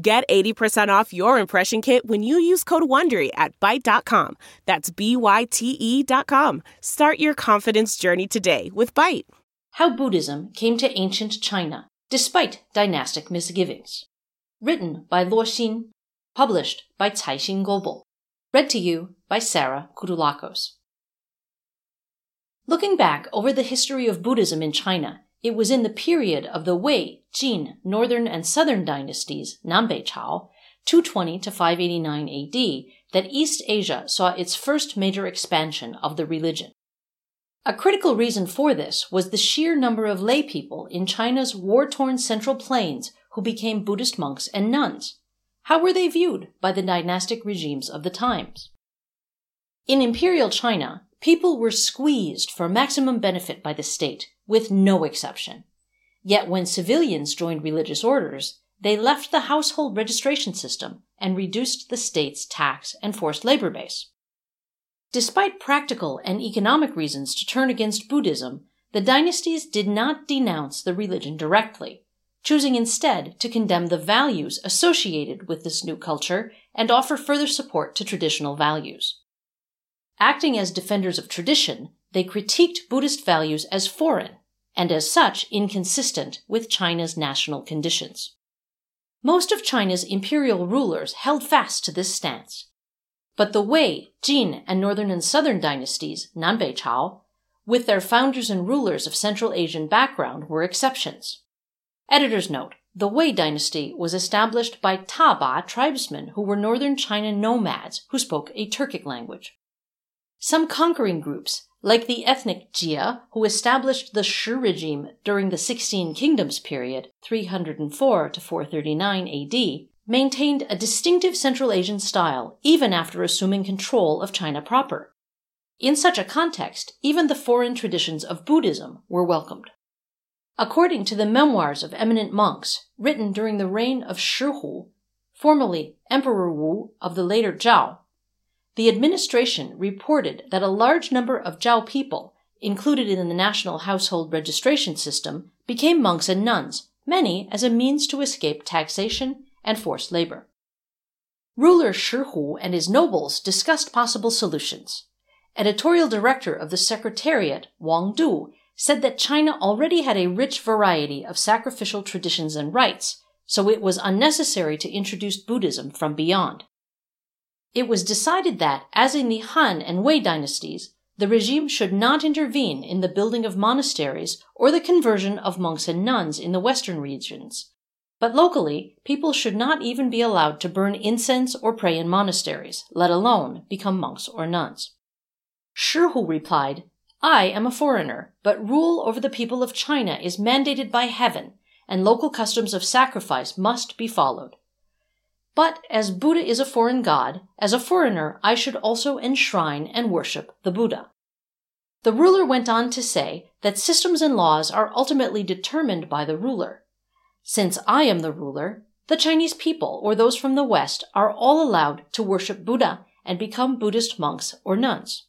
Get 80% off your impression kit when you use code WONDERY at Byte.com. That's B-Y-T-E dot com. Start your confidence journey today with Byte. How Buddhism Came to Ancient China, Despite Dynastic Misgivings. Written by Luo Xin. Published by Caixin Global. Read to you by Sarah Kutulakos. Looking back over the history of Buddhism in China, it was in the period of the Wei, Jin, Northern and Southern dynasties, Nanbei Chao, 220 to 589 AD, that East Asia saw its first major expansion of the religion. A critical reason for this was the sheer number of lay people in China's war torn central plains who became Buddhist monks and nuns. How were they viewed by the dynastic regimes of the times? In imperial China, people were squeezed for maximum benefit by the state, with no exception. Yet when civilians joined religious orders, they left the household registration system and reduced the state's tax and forced labor base. Despite practical and economic reasons to turn against Buddhism, the dynasties did not denounce the religion directly, choosing instead to condemn the values associated with this new culture and offer further support to traditional values. Acting as defenders of tradition, they critiqued Buddhist values as foreign and as such inconsistent with China's national conditions. Most of China's imperial rulers held fast to this stance. But the Wei, Jin, and Northern and Southern dynasties, Nanbei Chao, with their founders and rulers of Central Asian background, were exceptions. Editor's note the Wei dynasty was established by Tuoba tribesmen who were northern China nomads who spoke a Turkic language. Some conquering groups, like the ethnic Jie, who established the Shi regime during the Sixteen Kingdoms period, 304 to 439 AD, maintained a distinctive Central Asian style even after assuming control of China proper. In such a context, even the foreign traditions of Buddhism were welcomed. According to the memoirs of eminent monks written during the reign of Shihu, formerly Emperor Wu of the later Zhao, the administration reported that a large number of Zhao people, included in the national household registration system, became monks and nuns, many as a means to escape taxation and forced labor. Ruler Shi Hu and his nobles discussed possible solutions. Editorial director of the Secretariat, Wang Du, said that China already had a rich variety of sacrificial traditions and rites, so it was unnecessary to introduce Buddhism from beyond. It was decided that, as in the Han and Wei dynasties, the regime should not intervene in the building of monasteries or the conversion of monks and nuns in the western regions. But locally, people should not even be allowed to burn incense or pray in monasteries, let alone become monks or nuns. Shihu replied, I am a foreigner, but rule over the people of China is mandated by heaven, and local customs of sacrifice must be followed. But as Buddha is a foreign god, as a foreigner, I should also enshrine and worship the Buddha. The ruler went on to say that systems and laws are ultimately determined by the ruler. Since I am the ruler, the Chinese people or those from the West are all allowed to worship Buddha and become Buddhist monks or nuns.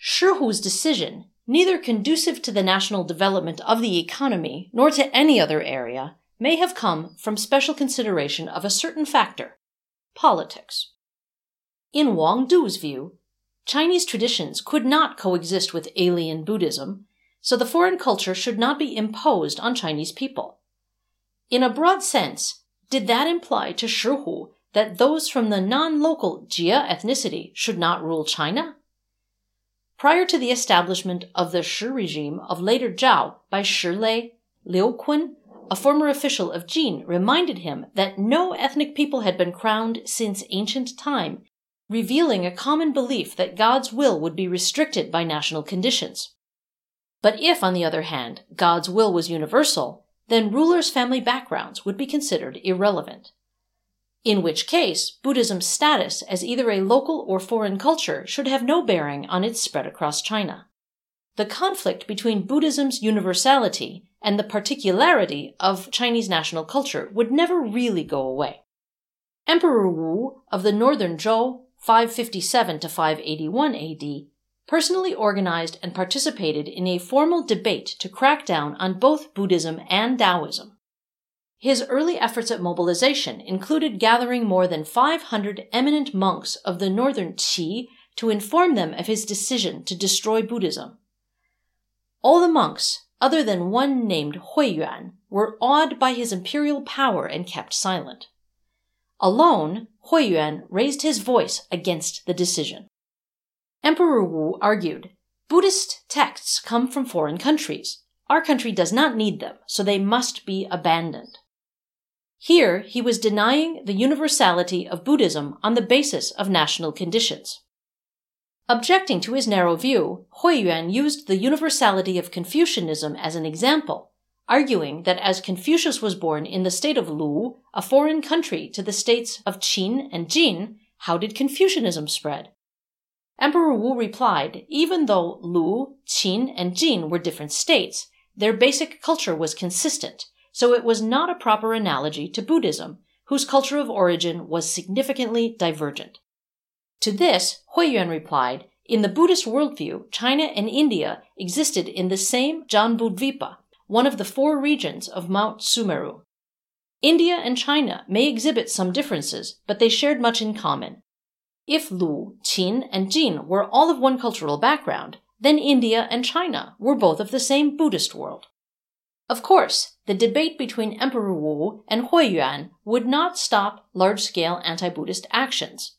Shihu's decision, neither conducive to the national development of the economy nor to any other area, may have come from special consideration of a certain factor politics. In Wang Du's view, Chinese traditions could not coexist with alien Buddhism, so the foreign culture should not be imposed on Chinese people. In a broad sense, did that imply to Shihu that those from the non-local Jie ethnicity should not rule China? Prior to the establishment of the Shi regime of later Zhao by Shi Le, Liu Kun, a former official of Jin reminded him that no ethnic people had been crowned since ancient time, revealing a common belief that God's will would be restricted by national conditions. But if, on the other hand, God's will was universal, then rulers' family backgrounds would be considered irrelevant. in which case Buddhism's status as either a local or foreign culture should have no bearing on its spread across China. The conflict between Buddhism's universality and the particularity of Chinese national culture would never really go away. Emperor Wu of the northern Zhou, 557 to 581 AD, personally organized and participated in a formal debate to crack down on both Buddhism and Taoism. His early efforts at mobilization included gathering more than 500 eminent monks of the northern Qi to inform them of his decision to destroy Buddhism. All the monks, other than one named Hui Yuan, were awed by his imperial power and kept silent. Alone, Hui Yuan raised his voice against the decision. Emperor Wu argued Buddhist texts come from foreign countries. Our country does not need them, so they must be abandoned. Here, he was denying the universality of Buddhism on the basis of national conditions. Objecting to his narrow view, Hui Yuan used the universality of Confucianism as an example, arguing that as Confucius was born in the state of Lu, a foreign country to the states of Qin and Jin, how did Confucianism spread? Emperor Wu replied, even though Lu, Qin, and Jin were different states, their basic culture was consistent, so it was not a proper analogy to Buddhism, whose culture of origin was significantly divergent. To this, Huiyuan replied, in the Buddhist worldview, China and India existed in the same Jambudvipa, one of the four regions of Mount Sumeru. India and China may exhibit some differences, but they shared much in common. If Lu, Qin, and Jin were all of one cultural background, then India and China were both of the same Buddhist world. Of course, the debate between Emperor Wu and Huiyuan would not stop large scale anti Buddhist actions.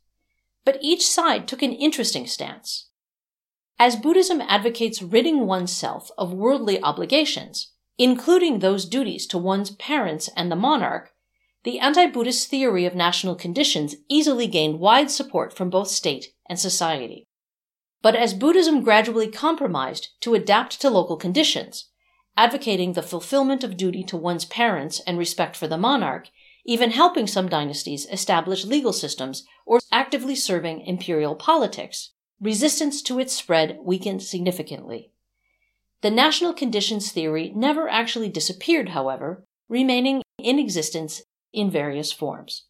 But each side took an interesting stance. As Buddhism advocates ridding oneself of worldly obligations, including those duties to one's parents and the monarch, the anti Buddhist theory of national conditions easily gained wide support from both state and society. But as Buddhism gradually compromised to adapt to local conditions, advocating the fulfillment of duty to one's parents and respect for the monarch, even helping some dynasties establish legal systems or actively serving imperial politics, resistance to its spread weakened significantly. The national conditions theory never actually disappeared, however, remaining in existence in various forms.